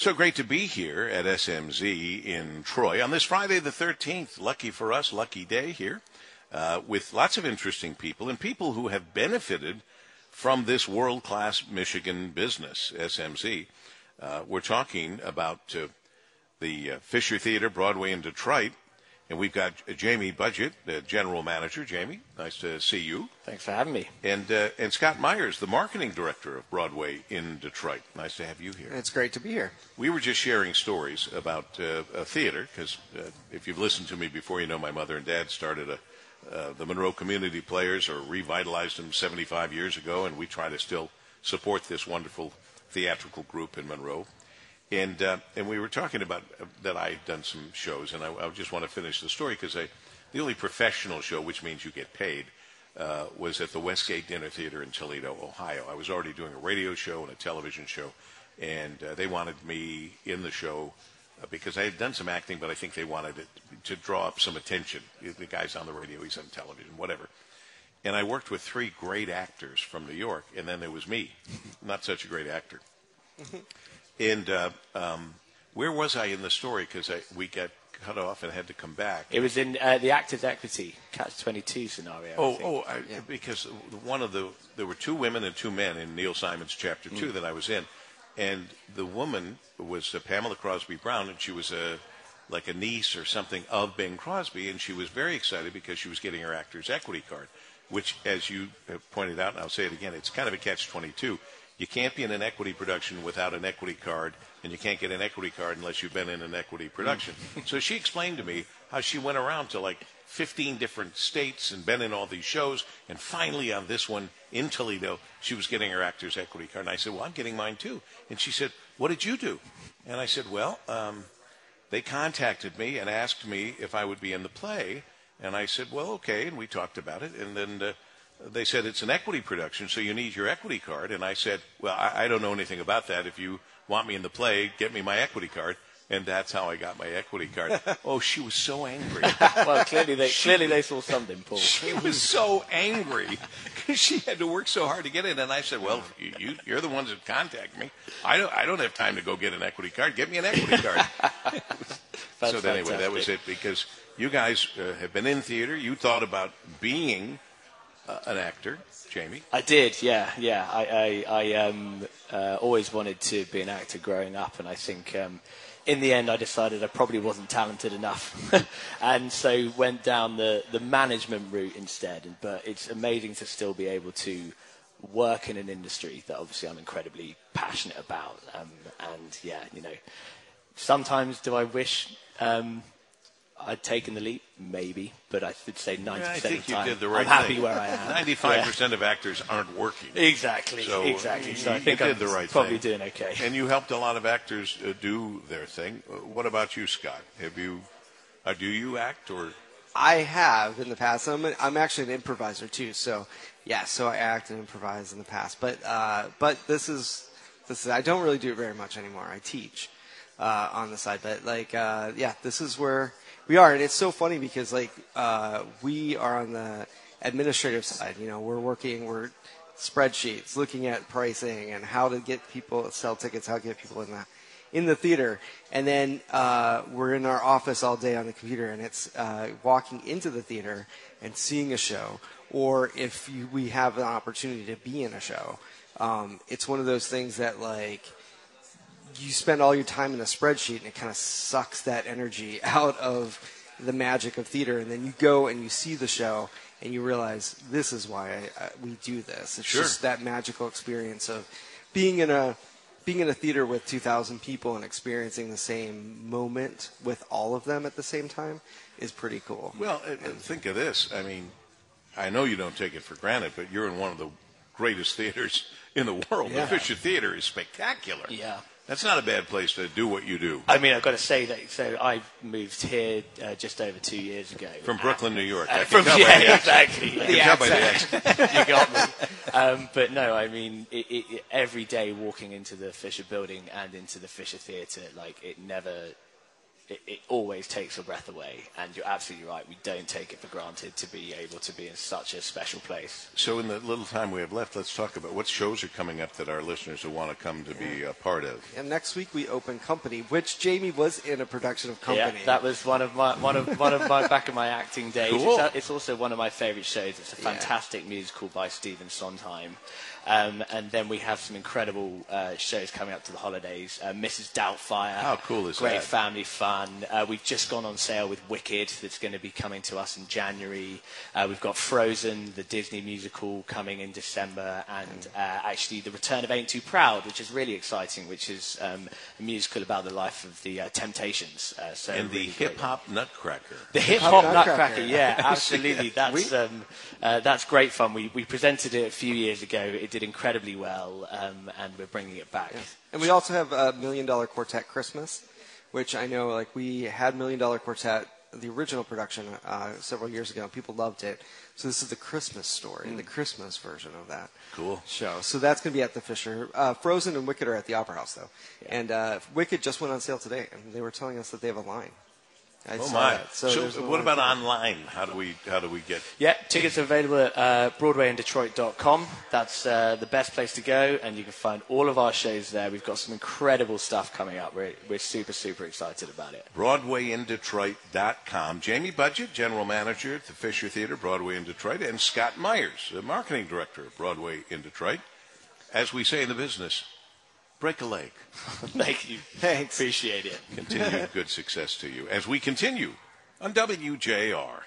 So great to be here at SMZ in Troy on this Friday the 13th. Lucky for us, lucky day here, uh, with lots of interesting people and people who have benefited from this world class Michigan business, SMZ. Uh, we're talking about uh, the uh, Fisher Theater, Broadway in Detroit, and we've got Jamie Budgett, the general manager. Jamie, nice to see you. Thanks for having me. And uh, and Scott Myers, the marketing director of Broadway in Detroit. Nice to have you here. It's great to be here. We were just sharing stories about uh, a theater because uh, if you've listened to me before, you know my mother and dad started a. Uh, the Monroe Community Players or revitalized them 75 years ago, and we try to still support this wonderful theatrical group in Monroe. And uh, and we were talking about uh, that I had done some shows, and I, I just want to finish the story because the only professional show, which means you get paid, uh, was at the Westgate Dinner Theater in Toledo, Ohio. I was already doing a radio show and a television show, and uh, they wanted me in the show uh, because I had done some acting, but I think they wanted it to draw up some attention. The guy's on the radio, he's on television, whatever. And I worked with three great actors from New York, and then there was me, not such a great actor. And uh, um, where was I in the story? Because we got cut off and had to come back. It was in uh, the Actors Equity Catch 22 scenario. Oh, I oh, I, yeah. because one of the there were two women and two men in Neil Simon's chapter two mm. that I was in, and the woman was uh, Pamela Crosby Brown, and she was a like a niece or something of Bing Crosby, and she was very excited because she was getting her Actors Equity card, which, as you pointed out, and I'll say it again, it's kind of a catch twenty two you can't be in an equity production without an equity card, and you can't get an equity card unless you've been in an equity production. so she explained to me how she went around to like 15 different states and been in all these shows, and finally on this one in Toledo, she was getting her actor's equity card. And I said, Well, I'm getting mine too. And she said, What did you do? And I said, Well, um, they contacted me and asked me if I would be in the play. And I said, Well, okay. And we talked about it. And then uh, they said it's an equity production, so you need your equity card. And I said, well, I, I, don't know anything about that. If you want me in the play, get me my equity card. And that's how I got my equity card. oh, she was so angry. well, clearly they she, clearly they saw something, Paul. She was so angry because she had to work so hard to get it. And I said, well, you, you're the ones that contact me. I don't I don't have time to go get an equity card. Get me an equity card. so anyway, that was it because you guys uh, have been in theater. You thought about being uh, an actor, Jamie. I did, yeah, yeah. I, I, I um, uh, always wanted to be an actor growing up, and I think um, in the end I decided I probably wasn't talented enough, and so went down the, the management route instead. But it's amazing to still be able to work in an industry that obviously I'm incredibly passionate about. Um, and yeah, you know, sometimes do I wish um, I'd taken the leap, maybe, but I would say 90% yeah, I think of the time, you did the right I'm happy thing. where I am. 95% yeah. of actors aren't working. Exactly, so exactly. So I think I'm the right probably thing. doing okay. And you helped a lot of actors uh, do their thing. Uh, what about you, Scott? Have you, uh, do you act or? I have in the past. I'm, an, I'm actually an improviser too. So yeah, so I act and improvise in the past. But uh, but this is this is I don't really do it very much anymore. I teach uh, on the side, but like uh, yeah, this is where we are, and it's so funny because like uh, we are on the administrative side. You know, we're working, we're spreadsheets, looking at pricing and how to get people sell tickets, how to get people in the in the theater, and then uh, we're in our office all day on the computer, and it's uh, walking into the theater and seeing a show, or if you, we have an opportunity to be in a show, um, it's one of those things that like you spend all your time in a spreadsheet and it kind of sucks that energy out of the magic of theater. And then you go and you see the show and you realize this is why I, I, we do this. It's sure. just that magical experience of being in a being in a theater with 2000 people and experiencing the same moment with all of them at the same time is pretty cool. Well think of this. I mean i know you don't take it for granted but you're in one of the greatest theaters in the world. Yeah. the fisher theater is spectacular. Yeah that's not a bad place to do what you do. I mean, I've got to say that. So I moved here uh, just over two years ago. From Brooklyn, New York. Uh, from, yeah, exactly. Can tell by the accent. you got me. Um, but no, I mean, it, it, every day walking into the Fisher Building and into the Fisher Theatre, like it never it, it always takes your breath away. And you're absolutely right. We don't take it for granted to be able to be in such a special place. So, in the little time we have left, let's talk about what shows are coming up that our listeners will want to come to be a part of. And next week we open Company, which Jamie was in a production of Company. Yeah, that was one of my one of one of my back of my acting days. Cool. It's, it's also one of my favourite shows. It's a Yeah. fantastic musical by Stephen Sondheim. Um, and then we have some incredible uh, shows coming up to the holidays. Uh, Mrs. Doubtfire. How cool is Great that? Great family fun. Uh, we've just gone on sale with Wicked, that's going to be coming to us in January. Uh, we've got Frozen, the Disney musical, coming in December, and uh, actually the return of Ain't Too Proud, which is really exciting, which is um, a musical about the life of the uh, Temptations. Uh, so And the really great. hip hop Nutcracker. The hip Hip hop Hop nutcracker, Nutcracker. yeah, absolutely. That's um, uh, that's great fun. We we presented it a few years ago. It did incredibly well, um, and we're bringing it back. And we also have uh, Million Dollar Quartet Christmas, which I know like we had Million Dollar Quartet, the original production, uh, several years ago. and People loved it. So this is the Christmas story, the Christmas version of that Cool. show. So that's going to be at the Fisher. Uh, Frozen and Wicked are at the Opera House though, and uh, Wicked just went on sale today, and they were telling us that they have a line. I Oh my! that. So, there's what about online? How do we how do we get? Yeah, tickets are available at uh, BroadwayInDetroit.com. That's uh, the best place to go, and you can find all of our shows there. We've got some incredible stuff coming up. We're, we're super, super excited about it. BroadwayInDetroit.com. Jamie Budgett, General Manager at the Fisher Theater, Broadway in Detroit, and Scott Myers, the Marketing Director of Broadway in Detroit. As we say in the business, break a leg. Thank you. Thanks. Appreciate it. Continued good success to you as we continue on WJR.